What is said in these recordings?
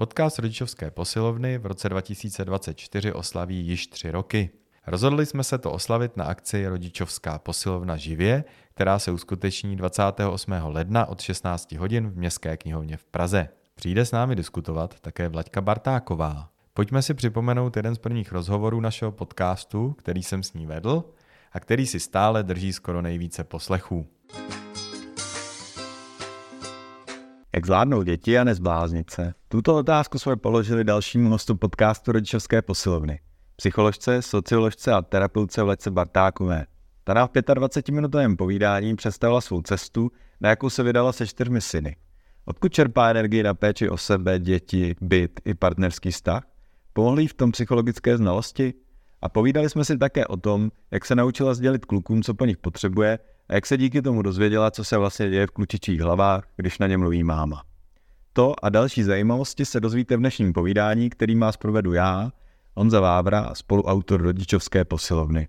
Podcast rodičovské posilovny v roce 2024 oslaví již tři roky. Rozhodli jsme se to oslavit na akci Rodičovská posilovna živě, která se uskuteční 28. ledna od 16 hodin v Městské knihovně v Praze. Přijde s námi diskutovat také Vlaďka Bartáková. Pojďme si připomenout jeden z prvních rozhovorů našeho podcastu, který jsem s ní vedl a který si stále drží skoro nejvíce poslechů. Jak zvládnou děti a nezbláznit se? Tuto otázku jsme položili dalšímu hostu podcastu Rodičovské posilovny. Psycholožce, socioložce a terapeutce Vlece Bartákové. Ta nám v 25-minutovém povídání představila svou cestu, na jakou se vydala se čtyřmi syny. Odkud čerpá energii na péči o sebe, děti, byt i partnerský vztah? Pomohly v tom psychologické znalosti? A povídali jsme si také o tom, jak se naučila sdělit klukům, co po nich potřebuje a jak se díky tomu dozvěděla, co se vlastně děje v klučičích hlavách, když na ně mluví máma. To a další zajímavosti se dozvíte v dnešním povídání, který má zprovedu já, Honza Vávra a spoluautor rodičovské posilovny.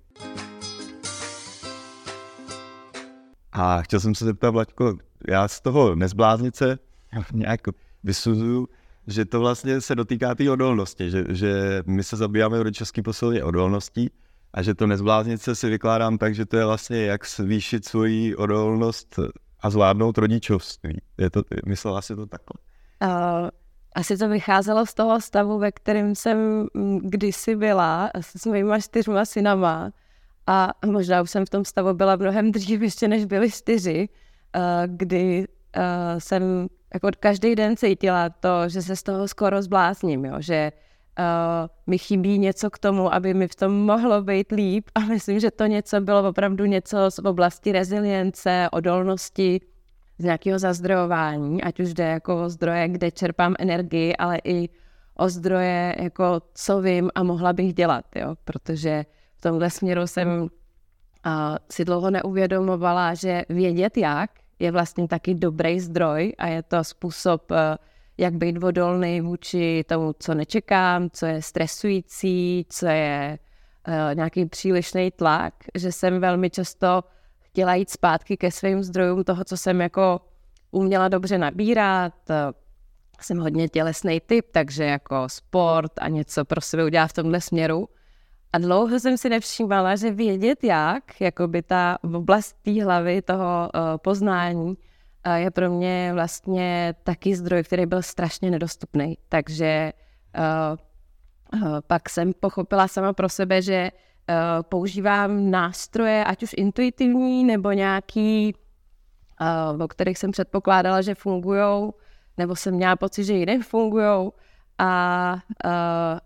A chtěl jsem se zeptat, Vlaďko, já z toho nezbláznice nějak vysuzuju, že to vlastně se dotýká té odolnosti, že, že my se zabýváme v rodičovské posilovně odolností a že to nezbláznit si vykládám tak, že to je vlastně jak zvýšit svoji odolnost a zvládnout rodičovství. Je to, myslela si to takhle? Uh, asi to vycházelo z toho stavu, ve kterém jsem kdysi byla s mýma čtyřma synama a možná už jsem v tom stavu byla mnohem dřív ještě, než byli čtyři, uh, kdy uh, jsem jako každý den cítila to, že se z toho skoro zblázním, jo? že uh, mi chybí něco k tomu, aby mi v tom mohlo být líp a myslím, že to něco bylo opravdu něco z oblasti rezilience, odolnosti, z nějakého zazdrojování, ať už jde jako o zdroje, kde čerpám energii, ale i o zdroje, jako co vím a mohla bych dělat, jo? protože v tomhle směru jsem uh, si dlouho neuvědomovala, že vědět jak je vlastně taky dobrý zdroj a je to způsob, uh, jak být odolný vůči tomu, co nečekám, co je stresující, co je uh, nějaký přílišný tlak, že jsem velmi často chtěla jít zpátky ke svým zdrojům toho, co jsem jako uměla dobře nabírat. Jsem hodně tělesný typ, takže jako sport a něco pro sebe udělat v tomhle směru. A dlouho jsem si nevšímala, že vědět jak, jako by ta oblast té hlavy, toho uh, poznání, je pro mě vlastně taky zdroj, který byl strašně nedostupný. Takže uh, uh, pak jsem pochopila sama pro sebe, že uh, používám nástroje, ať už intuitivní nebo nějaký, o kterých jsem předpokládala, že fungují, nebo jsem měla pocit, že jinak fungují, a,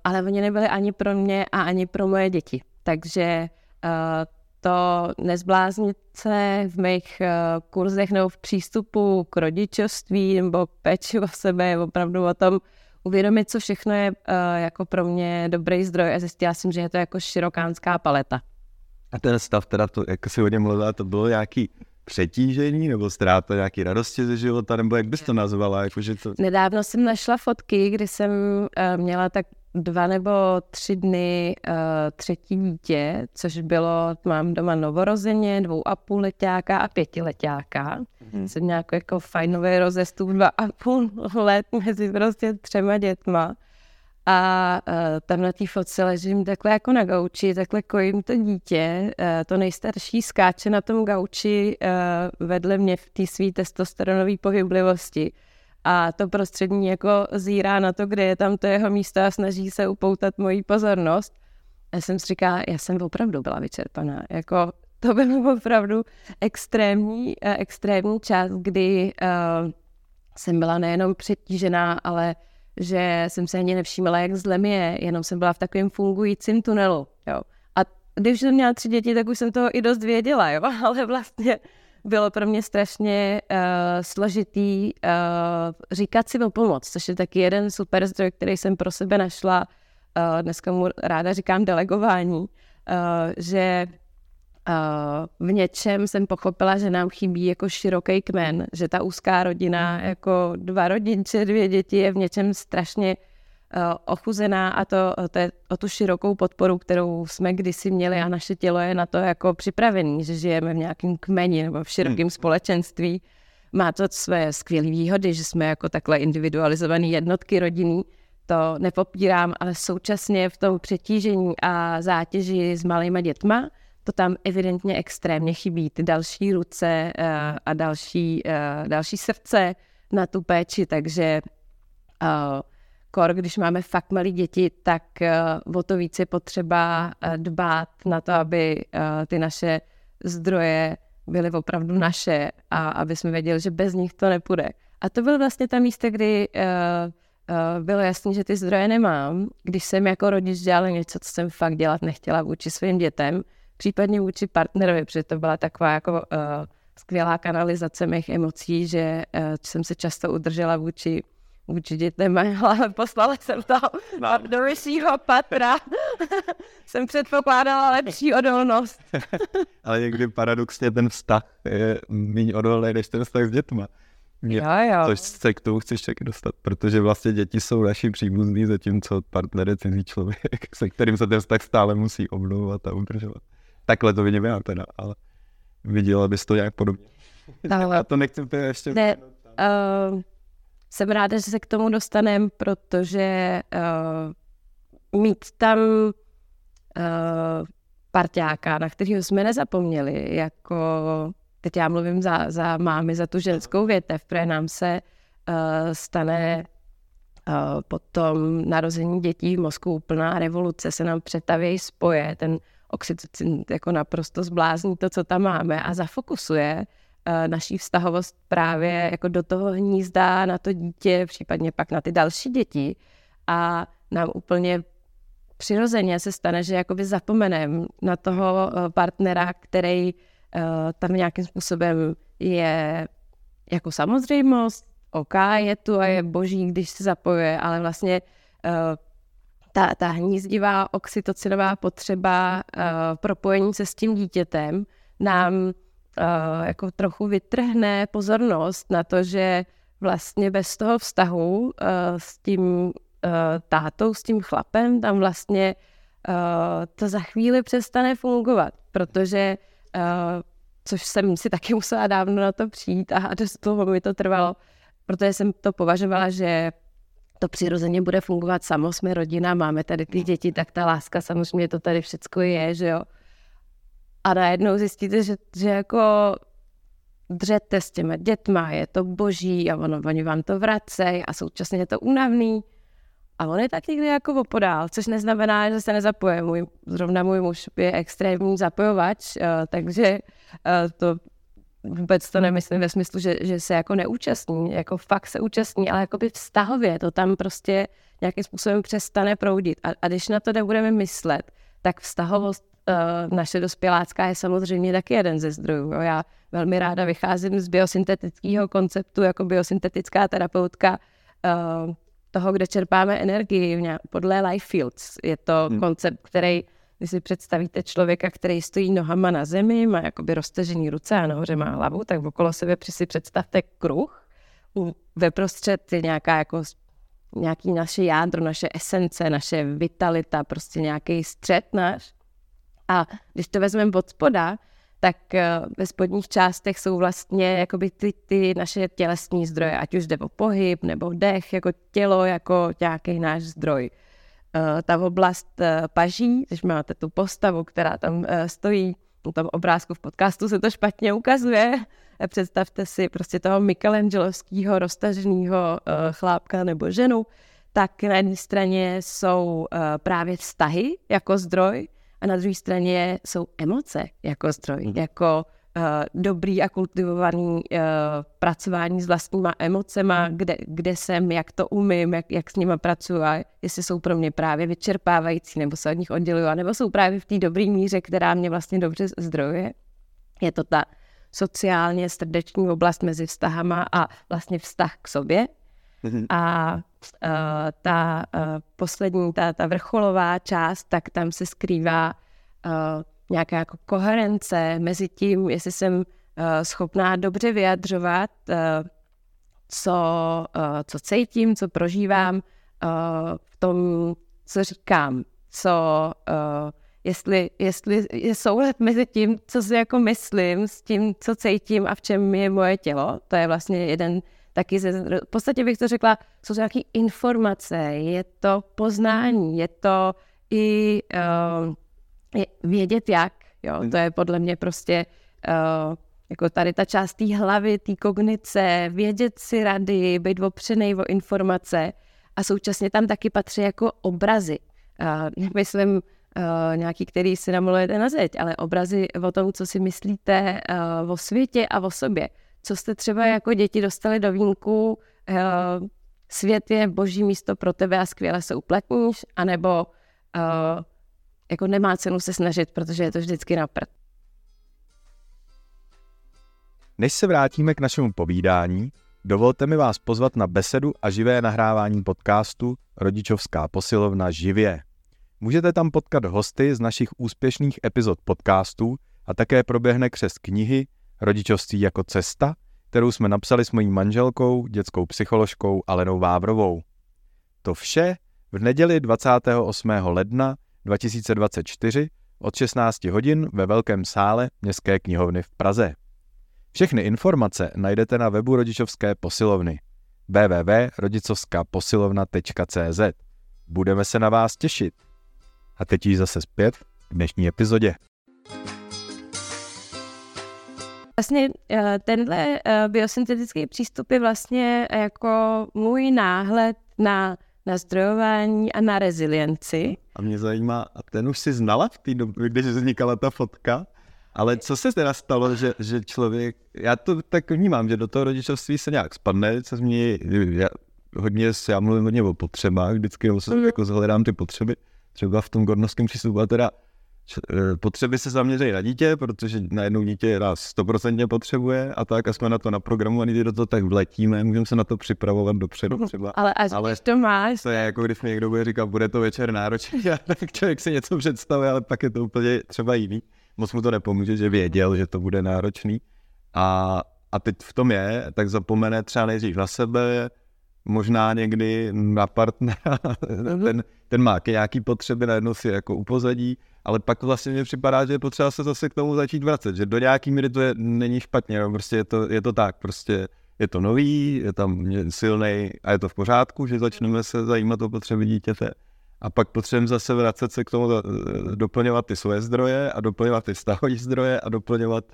ale oni nebyli ani pro mě a ani pro moje děti. Takže to nezbláznit se v mých uh, kurzech nebo v přístupu k rodičovství nebo péči o sebe je opravdu o tom uvědomit, co všechno je uh, jako pro mě dobrý zdroj a zjistila jsem, že je to jako širokánská paleta. A ten stav, teda to, jak si hodně mluvila, to bylo nějaký přetížení nebo ztráta nějaký radosti ze života, nebo jak bys to nazvala? Jako, že to... Nedávno jsem našla fotky, kdy jsem měla tak dva nebo tři dny uh, třetí dítě, což bylo, mám doma novorozeně, dvou a půl letáka a pětiletáka. Mm-hmm. Jsem nějaký jako fajnový rozestup dva a půl let mezi prostě třema dětma. A uh, tam na té fotce ležím takhle jako na gauči, takhle kojím to dítě. Uh, to nejstarší skáče na tom gauči uh, vedle mě v té své testosteronové pohyblivosti a to prostřední jako zírá na to, kde je tam to jeho místo a snaží se upoutat moji pozornost. Já jsem si říkala, já jsem opravdu byla vyčerpaná. Jako, to byl opravdu extrémní, uh, extrémní čas, kdy uh, jsem byla nejenom přetížená, ale že jsem se ani nevšímala, jak zle mi je, jenom jsem byla v takovém fungujícím tunelu. Jo. A když jsem měla tři děti, tak už jsem toho i dost věděla, jo? ale vlastně bylo pro mě strašně uh, složitý uh, říkat si o pomoc, což je taky jeden super zdroj, který jsem pro sebe našla. Uh, dneska mu ráda říkám delegování, uh, že uh, v něčem jsem pochopila, že nám chybí jako široký kmen, že ta úzká rodina, mhm. jako dva rodinče, dvě děti je v něčem strašně Eh, ochuzená a to, to je o tu širokou podporu, kterou jsme kdysi měli a naše tělo je na to jako připravený, že žijeme v nějakém kmeni nebo v širokém hmm. společenství. má to své skvělé výhody, že jsme jako takhle individualizované jednotky rodinný, to nepopírám, ale současně v tom přetížení a zátěži s malýma dětma, to tam evidentně extrémně chybí. Ty další ruce uh, a další, uh, další srdce na tu péči, takže uh, kor, když máme fakt malé děti, tak uh, o to více je potřeba uh, dbát na to, aby uh, ty naše zdroje byly opravdu naše a aby jsme věděli, že bez nich to nepůjde. A to byl vlastně ta místa, kdy bylo jasné, že ty zdroje nemám, když jsem jako rodič dělala něco, co jsem fakt dělat nechtěla vůči svým dětem, případně vůči partnerovi, protože to byla taková jako skvělá kanalizace mých emocí, že jsem se často udržela vůči vůči dětem, ale poslala jsem to no. do vyššího patra. jsem předpokládala lepší odolnost. ale někdy paradoxně ten vztah je méně odolný než ten vztah s dětma. Mě, jo, jo. Což se k tomu chceš taky dostat, protože vlastně děti jsou naši příbuzní, zatímco partner je cizí člověk, se kterým se ten vztah stále musí obnovovat a udržovat. Takhle to vidím já teda, ale viděla bys to nějak podobně. Ale... já to nechci ještě... Ne, uh, jsem ráda, že se k tomu dostaneme, protože uh, mít tam uh, parťáka, na kterého jsme nezapomněli, jako teď já mluvím za, za mámy, za tu ženskou větev, protože nám se uh, stane uh, potom narození dětí v mozku úplná revoluce, se nám přetavějí spoje, ten oxytocin jako naprosto zblázní to, co tam máme a zafokusuje uh, naší vztahovost právě jako do toho hnízda na to dítě, případně pak na ty další děti. A nám úplně přirozeně se stane, že jakoby zapomenem na toho partnera, který Eh, tam nějakým způsobem je jako samozřejmost, OK, je tu a je boží, když se zapojuje, ale vlastně ta, ta hnízdivá oxytocinová potřeba propojení se s tím dítětem nám uh, jako trochu vytrhne pozornost na to, že vlastně bez toho vztahu uh, s tím uh, tátou, s tím chlapem, tam vlastně to za chvíli přestane fungovat, protože což jsem si taky musela dávno na to přijít a dost dlouho mi to trvalo, protože jsem to považovala, že to přirozeně bude fungovat samo, jsme rodina, máme tady ty děti, tak ta láska samozřejmě to tady všecko je, že jo. A najednou zjistíte, že, že jako dřete s těma dětma, je to boží a ono, oni vám to vracejí a současně je to únavný. A on je tak někdy jako opodál, což neznamená, že se nezapoje. Můj, zrovna můj muž je extrémní zapojovač, uh, takže uh, to vůbec to nemyslím ve smyslu, že, že se jako neúčastní, jako fakt se účastní, ale jako by vztahově to tam prostě nějakým způsobem přestane proudit. A, a když na to nebudeme myslet, tak vztahovost naše dospělácká je samozřejmě taky jeden ze zdrojů. Jo. Já velmi ráda vycházím z biosyntetického konceptu jako biosyntetická terapeutka, uh, toho, kde čerpáme energii podle Life Fields. Je to hmm. koncept, který, když si představíte člověka, který stojí nohama na zemi, má jakoby roztažený ruce a nahoře má hlavu, tak okolo sebe si představte kruh. Ve prostřed je nějaká jako nějaký naše jádro, naše esence, naše vitalita, prostě nějaký střed náš. A když to vezmeme od spoda, tak eh, ve spodních částech jsou vlastně jakoby ty, ty naše tělesní zdroje, ať už jde o pohyb nebo dech, jako tělo, jako nějaký náš zdroj. Eh, ta oblast eh, paží, když máte tu postavu, která tam stojí, na tom obrázku v podcastu se to špatně ukazuje, představte si prostě toho Michelangelovského roztaženého chlápka nebo ženu, tak na jedné straně jsou právě vztahy jako zdroj, a na druhé straně jsou emoce jako zdroj, mm. jako uh, dobrý a kultivovaný uh, pracování s vlastníma emocema, mm. kde, kde jsem, jak to umím, jak, jak s nima pracuji a jestli jsou pro mě právě vyčerpávající, nebo se od nich oddělují, nebo jsou právě v té dobré míře, která mě vlastně dobře zdrojuje. Je to ta sociálně srdeční oblast mezi vztahama a vlastně vztah k sobě. Mm-hmm. A uh, ta uh, poslední, ta, ta vrcholová část, tak tam se skrývá uh, nějaká jako koherence mezi tím, jestli jsem uh, schopná dobře vyjadřovat, uh, co, uh, co cítím, co prožívám uh, v tom, co říkám, co uh, jestli, jestli je soulad mezi tím, co si jako myslím, s tím, co cítím a v čem je moje tělo. To je vlastně jeden taky ze, v podstatě bych to řekla, jsou to nějaké informace, je to poznání, je to i uh, je vědět jak, jo, to je podle mě prostě uh, jako tady ta část té hlavy, té kognice, vědět si rady, být opřený o informace a současně tam taky patří jako obrazy. Uh, myslím, uh, nějaký, který si namlujete na zeď, ale obrazy o tom, co si myslíte uh, o světě a o sobě. Co jste třeba jako děti dostali do vínku, uh, svět je boží místo pro tebe a skvěle se uplatníš, anebo uh, jako nemá cenu se snažit, protože je to vždycky na prd. Než se vrátíme k našemu povídání, dovolte mi vás pozvat na besedu a živé nahrávání podcastu Rodičovská posilovna živě. Můžete tam potkat hosty z našich úspěšných epizod podcastů a také proběhne křes knihy Rodičovství jako cesta, kterou jsme napsali s mojí manželkou, dětskou psycholožkou Alenou Vávrovou. To vše v neděli 28. ledna 2024 od 16 hodin ve Velkém sále Městské knihovny v Praze. Všechny informace najdete na webu rodičovské posilovny www.rodicovskaposilovna.cz Budeme se na vás těšit. A teď již zase zpět k dnešní epizodě. Vlastně eh, tenhle eh, biosyntetický přístup je vlastně jako můj náhled na, na zdrojování a na rezilienci. A mě zajímá, a ten už si znala v té době, když vznikala ta fotka? Ale co se teda stalo, že, že člověk, já to tak vnímám, že do toho rodičovství se nějak spadne, co mě, já, hodně, já mluvím hodně o potřebách, vždycky se, mm. jako zhledám ty potřeby, třeba v tom gornovském přístupu, a teda potřeby se zaměří na dítě, protože na jednou dítě nás stoprocentně potřebuje a tak a jsme na to naprogramovaní, do toho tak vletíme, můžeme se na to připravovat dopředu Mhm. třeba. Ale až Ale když to máš, To je jako když mi někdo bude říkat, bude to večer náročný, tak člověk si něco představuje, ale pak je to úplně třeba jiný. Moc mu to nepomůže, že věděl, že to bude náročný. A, a teď v tom je, tak zapomene třeba nejdřív na sebe, možná někdy na partnera, ten, ten má nějaký potřeby, najednou si jako upozadí, ale pak vlastně mně připadá, že je potřeba se zase k tomu začít vracet, že do nějaký míry to je, není špatně, no, prostě je to, je to tak, prostě je to nový, je tam silný a je to v pořádku, že začneme se zajímat o potřeby dítěte. A pak potřebujeme zase vracet se k tomu, eh, doplňovat ty svoje zdroje a doplňovat ty vztahové zdroje a doplňovat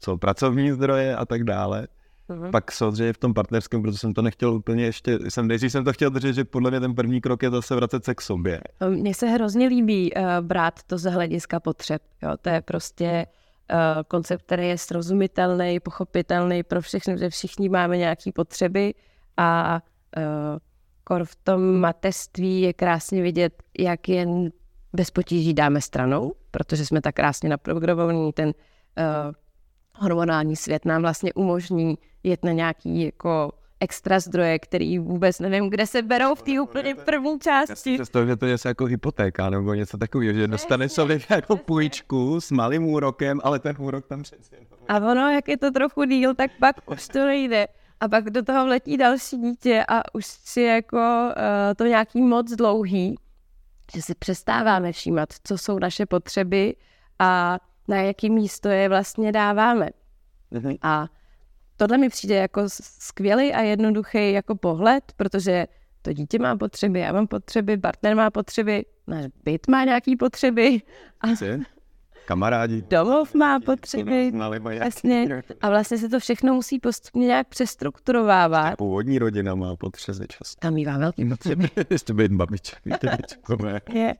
co pracovní zdroje a tak dále. Mhm. Pak samozřejmě v tom partnerském, protože jsem to nechtěl úplně ještě, jsem, nejdřív jsem to chtěl držet, že podle mě ten první krok je zase vracet se k sobě. Mně se hrozně líbí uh, brát to z hlediska potřeb. Jo? To je prostě uh, koncept, který je srozumitelný, pochopitelný pro všechny, že všichni máme nějaké potřeby a uh, kor v tom mateřství je krásně vidět, jak jen bez potíží dáme stranou, protože jsme tak krásně naprogramovaní, ten uh, hormonální svět nám vlastně umožní jet na nějaký jako extra zdroje, který vůbec nevím, kde se berou v té úplně první části. Představuji, že to je jako hypotéka nebo něco takového, že dostane člověk jako půjčku s malým úrokem, ale ten úrok tam přece jenom. A ono, jak je to trochu díl, tak pak už to nejde. A pak do toho vletí další dítě a už si jako uh, to nějaký moc dlouhý, že si přestáváme všímat, co jsou naše potřeby a na jaký místo je vlastně dáváme. A tohle mi přijde jako skvělý a jednoduchý jako pohled, protože to dítě má potřeby, já mám potřeby, partner má potřeby, náš byt má nějaký potřeby a? Kamarádi. domov má potřeby. Jasně. A vlastně se to všechno musí postupně nějak přestrukturovávat. Původní rodina má potřeby často. Tam mývá velký potřeby. Ještě být. Je.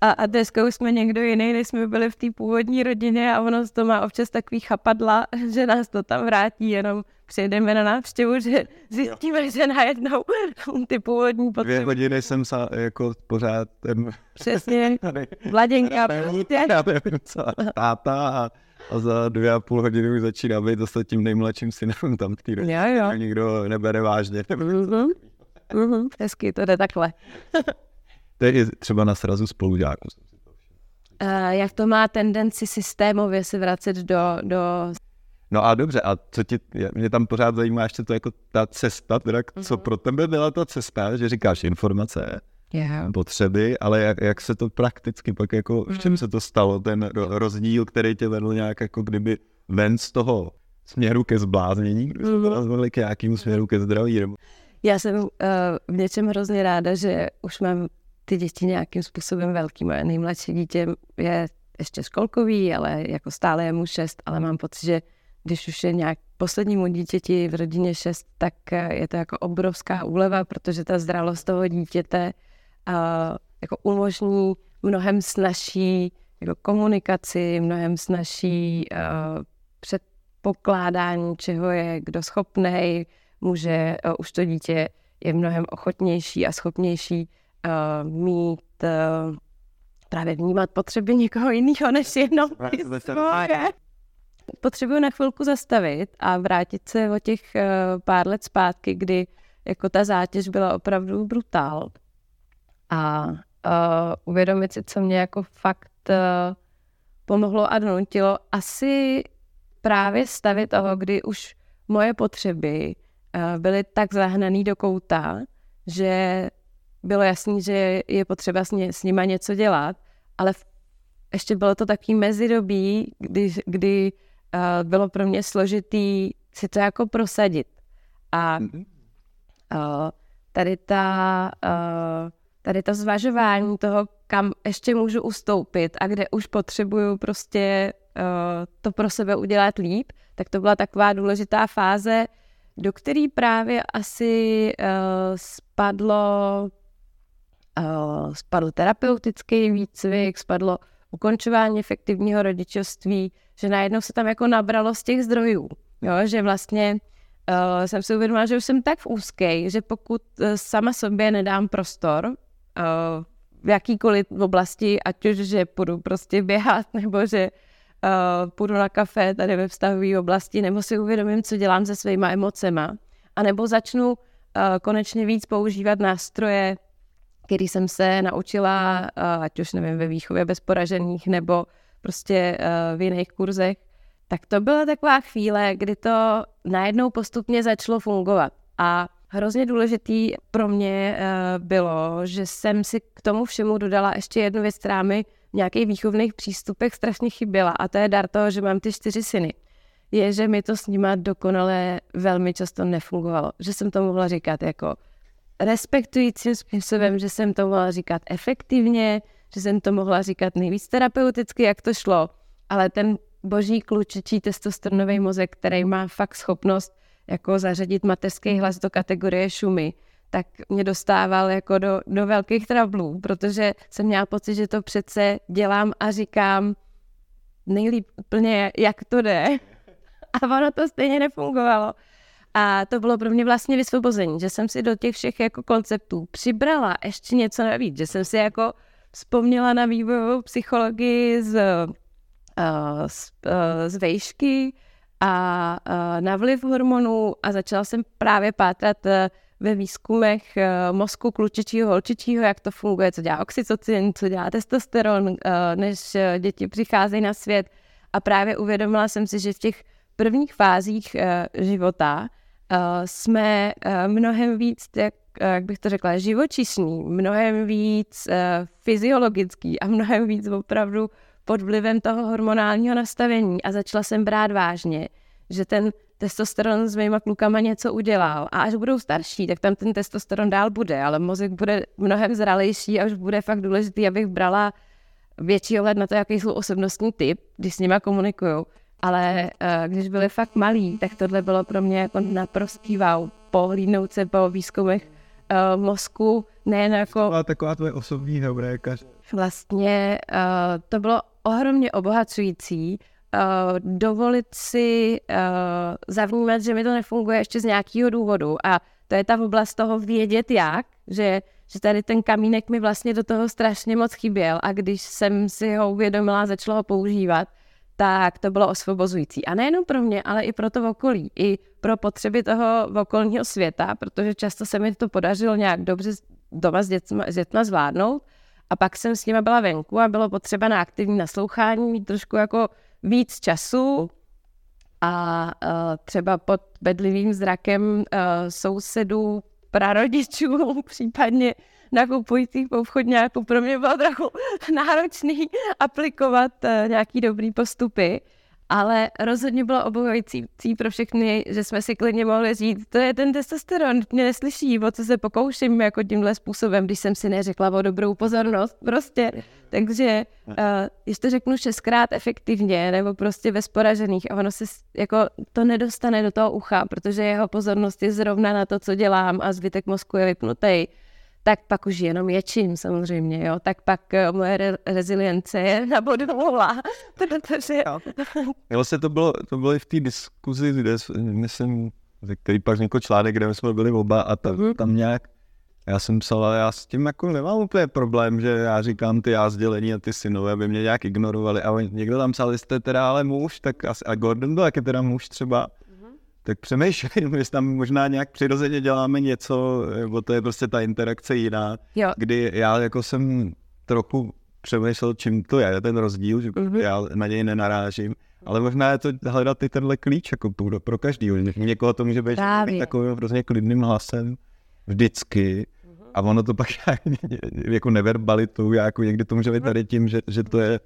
A, a dneska už jsme někdo jiný, než jsme byli v té původní rodině a ono to má občas takový chapadla, že nás to tam vrátí, jenom přijedeme na návštěvu, že zjistíme, že najednou ty původní Dvě potřeby. hodiny jsem sa, jako pořád ten... Přesně, Vladěnka, dítě. Já nevím co, táta a, a za dvě a půl hodiny už začíná být zase tím nejmladším synem tam v té. Jo, jo. Nikdo nebere vážně. Mhm. Mhm. Hezky, to jde takhle. To je třeba na srazu spolužáků. Uh, jak to má tendenci systémově se vracet do, do No a dobře, a co ti, mě tam pořád zajímá ještě to jako ta cesta, teda, co Mhm. pro tebe byla ta cesta, že říkáš informace, yeah. potřeby, ale jak, jak se to prakticky pak jako, v čem se to stalo, ten ro, rozdíl, který tě vedl nějak jako kdyby ven z toho směru ke zbláznění, když k nějakému směru ke zdraví. Já jsem uh, v něčem hrozně ráda, že už mám ty děti nějakým způsobem velký. Moje nejmladší dítě je ještě školkový, ale jako stále je mu šest, ale mám pocit, že když už je nějak poslednímu dítěti v rodině šest, tak eh, je to jako obrovská úleva, protože ta zralost toho dítěte uh, jako umožní mnohem snažší jako komunikaci, mnohem snažší uh, předpokládání, čeho je kdo schopný, může uh, už to dítě je mnohem ochotnější a schopnější uh, mít uh, právě vnímat potřeby někoho jiného než jenom svoje. Potřebuji na chvilku zastavit a vrátit se o těch uh, pár let zpátky, kdy jako ta zátěž byla opravdu brutál. A uh, uvědomit si, co mě jako fakt uh, pomohlo a donutilo, asi právě stavit toho, kdy už moje potřeby uh, byly tak zahnaný do kouta, že bylo jasný, že je potřeba s, ně, s nima něco dělat, ale v, ještě bylo to takový mezidobí, kdy, kdy uh, bylo pro mě složitý si to jako prosadit. A uh, tady ta uh, tady to zvažování toho, kam ještě můžu ustoupit a kde už potřebuju prostě uh, to pro sebe udělat líp, tak to byla taková důležitá fáze, do které právě asi uh, spadlo spadl terapeutický výcvik, spadlo ukončování efektivního rodičovství, že najednou se tam jako nabralo z těch zdrojů, jo, že vlastně uh, jsem si uvědomila, že už jsem tak v úzké, že pokud uh, sama sobě nedám prostor uh, v jakýkoliv oblasti, ať už, že půjdu prostě běhat, nebo že uh, půjdu na kafe tady ve vztahové oblasti, nebo si uvědomím, co dělám se svýma emocema, anebo začnu uh, konečně víc používat nástroje který jsem se naučila, eh, ať už nevím, ve výchově bez poražených nebo prostě eh, v jiných kurzech, tak to byla taková chvíle, kdy to najednou postupně začalo fungovat. A hrozně důležitý pro mě eh, bylo, že jsem si k tomu všemu dodala ještě jednu věc, která mi v nějakých výchovných přístupech strašně chyběla a to je dar toho, že mám ty čtyři syny. Je, že mi to s nima dokonale velmi často nefungovalo. Že jsem to mohla říkat jako respektujícím způsobem, že jsem to mohla říkat efektivně, že jsem to mohla říkat nejvíc terapeuticky, jak to šlo, ale ten boží klučičí testosteronový mozek, který má fakt schopnost jako zařadit mateřský hlas do kategorie šumy, tak mě dostával jako do, do velkých trablů, protože jsem měla pocit, že to přece dělám a říkám nejlíp úplně, jak to jde. A ono to stejně nefungovalo. A to bylo pro mě vlastně vysvobození, že jsem si do těch všech jako konceptů přibrala ještě něco navíc, že jsem si jako vzpomněla na vývojovou psychologii z, uh, z, uh, z vejšky a uh, na vliv hormonů a začala jsem právě pátrat ve výzkumech mozku klučičího, holčičího, jak to funguje, co dělá oxytocin, co dělá testosteron, než děti přicházejí na svět. A právě uvědomila jsem si, že v těch prvních fázích života jsme uh, mnohem víc, jak, jak bych to řekla, živočišní, mnohem víc fyziologický a mnohem víc opravdu pod vlivem toho hormonálního nastavení. A začala jsem brát vážně, že ten testosteron s mýma klukama něco udělal. A až budou starší, tak tam ten testosteron dál bude, ale mozek bude mnohem zralejší a už bude fakt důležitý, abych brala větší ohled na to, jaký jsou osobnostní typ, když s nima komunikuju ale uh, když byli fakt malí, tak tohle bylo pro mě jako naprostý wow. Pohlídnout se po výzkumech uh, mozku, nejen jako... A taková tvoje osobní heuréka. Vlastně uh, to bylo ohromně obohacující, uh, dovolit si uh, zavnímat, že mi to nefunguje ještě z nějakého důvodu a to je ta oblast toho vědět jak, že, že tady ten kamínek mi vlastně do toho strašně moc chyběl a když jsem si ho uvědomila a začala ho používat, tak to bylo osvobozující. A nejenom pro mě, ale i pro to okolí, i pro potřeby toho okolního světa, protože často se mi to podařilo nějak dobře doma s dětma, s dětma zvládnout. A pak jsem s nimi byla venku a bylo potřeba na aktivní naslouchání mít trošku jako víc času a uh, třeba pod bedlivým zrakem uh, sousedů prarodičů, případně nakupujících v obchodňáku. Pro mě bylo trochu náročný aplikovat uh, nějaký dobrý postupy ale rozhodně bylo obohající pro všechny, že jsme si klidně mohli říct, to je ten testosteron, mě neslyší, o co se pokouším jako tímhle způsobem, když jsem si neřekla o dobrou pozornost, prostě. Takže uh, jestli to řeknu šestkrát efektivně, nebo prostě ve sporažených a ono se jako to nedostane do toho ucha, protože jeho pozornost je zrovna na to, co dělám a zbytek mozku je vypnutý, tak pak už jenom ječím samozřejmě, jo, tak pak eh, moje re- rezilience je na bodu nula, protože... Vlastně to bylo, to bylo i v té diskuzi, kde myslím, který pak vznikl článek, kde jsme byli oba a tam, mm. tam nějak já jsem psal, ale já s tím jako nemám úplně problém, že já říkám ty já sdělení a ty synové by mě nějak ignorovali. A někdo tam psal, jste teda ale muž, tak asi, a Gordon byl taky teda muž třeba tak přemýšlím, jestli tam možná nějak přirozeně děláme něco, nebo to je prostě ta interakce jiná, jo. kdy já jako jsem trochu přemýšlel, čím to je, ten rozdíl, že mm-hmm. já na něj nenarážím, ale možná je to hledat i tenhle klíč jako pro, pro každý. Někoho to může být takovým hrozně klidným hlasem vždycky, mm-hmm. a ono to pak jako neverbalitou, jako někdy to může být tady tím, že, že to je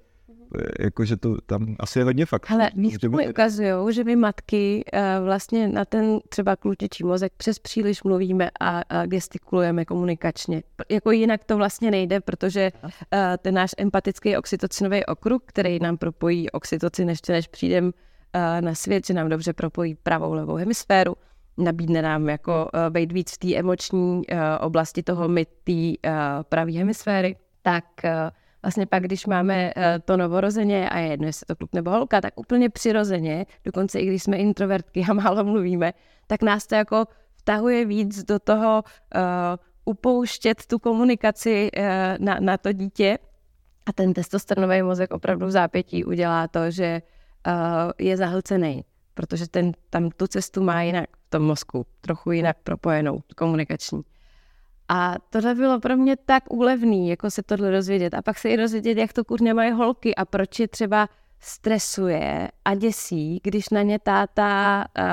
jakože to tam asi je hodně fakt. Ale výzkumy ukazují, že my matky uh, vlastně na ten třeba klučičí mozek přes příliš mluvíme a, a gestikulujeme komunikačně. Jako jinak to vlastně nejde, protože uh, ten náš empatický oxytocinový okruh, který nám propojí oxytocin ještě než přijdem uh, na svět, že nám dobře propojí pravou levou hemisféru, nabídne nám jako být víc v té emoční oblasti toho my té pravé hemisféry, tak vlastně pak, když máme eh, to novorozeně a je jedno, jestli to kluk nebo holka, tak úplně přirozeně, dokonce i když jsme introvertky a málo mluvíme, tak nás to jako vtahuje víc do toho uh, upouštět tu komunikaci uh, na, na to dítě. A ten testosteronový mozek opravdu v zápětí udělá to, že uh, je zahlcený, protože ten tam tu cestu má jinak v tom mozku, trochu jinak propojenou, komunikační. A tohle bylo pro mě tak úlevný, jako se tohle dozvědět. A pak se i dozvědět, jak to kurně mají holky a proč je třeba stresuje a děsí, když na ně táta uh,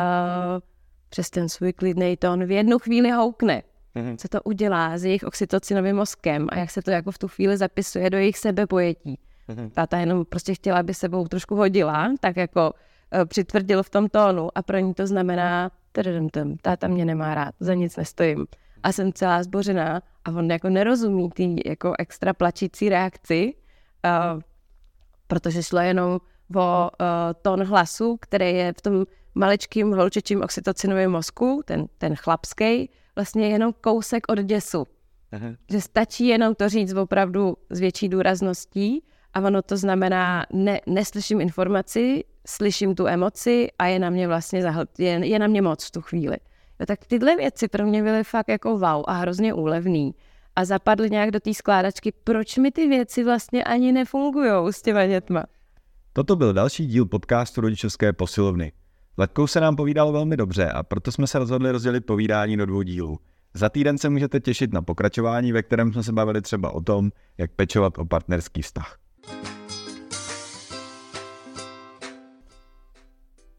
přes ten svůj klidný tón v jednu chvíli houkne. Mm-hmm. Co to udělá s jejich oxytocinovým mozkem a jak se to jako v tu chvíli zapisuje do jejich sebepojetí. Mm-hmm. Táta jenom prostě chtěla, aby sebou trošku hodila, tak jako uh, přitvrdil v tom tónu a pro ní to znamená, táta mě nemá rád, za nic nestojím a jsem celá zbořená a on jako nerozumí ty jako extra plačící reakci, uh, protože šlo jenom o uh, tón hlasu, který je v tom maličkým holčičím oxytocinovém mozku, ten, ten chlapský, vlastně jenom kousek od děsu. Aha. Že stačí jenom to říct opravdu s větší důrazností a ono to znamená, ne, neslyším informaci, slyším tu emoci a je na mě vlastně zahl, je, je na mě moc v tu chvíli. No tak tyhle věci pro mě byly fakt jako wow a hrozně úlevný. A zapadly nějak do té skládačky, proč mi ty věci vlastně ani nefungují s těma dětma. Toto byl další díl podcastu Rodičovské posilovny. Letkou se nám povídalo velmi dobře a proto jsme se rozhodli rozdělit povídání do dvou dílů. Za týden se můžete těšit na pokračování, ve kterém jsme se bavili třeba o tom, jak pečovat o partnerský vztah.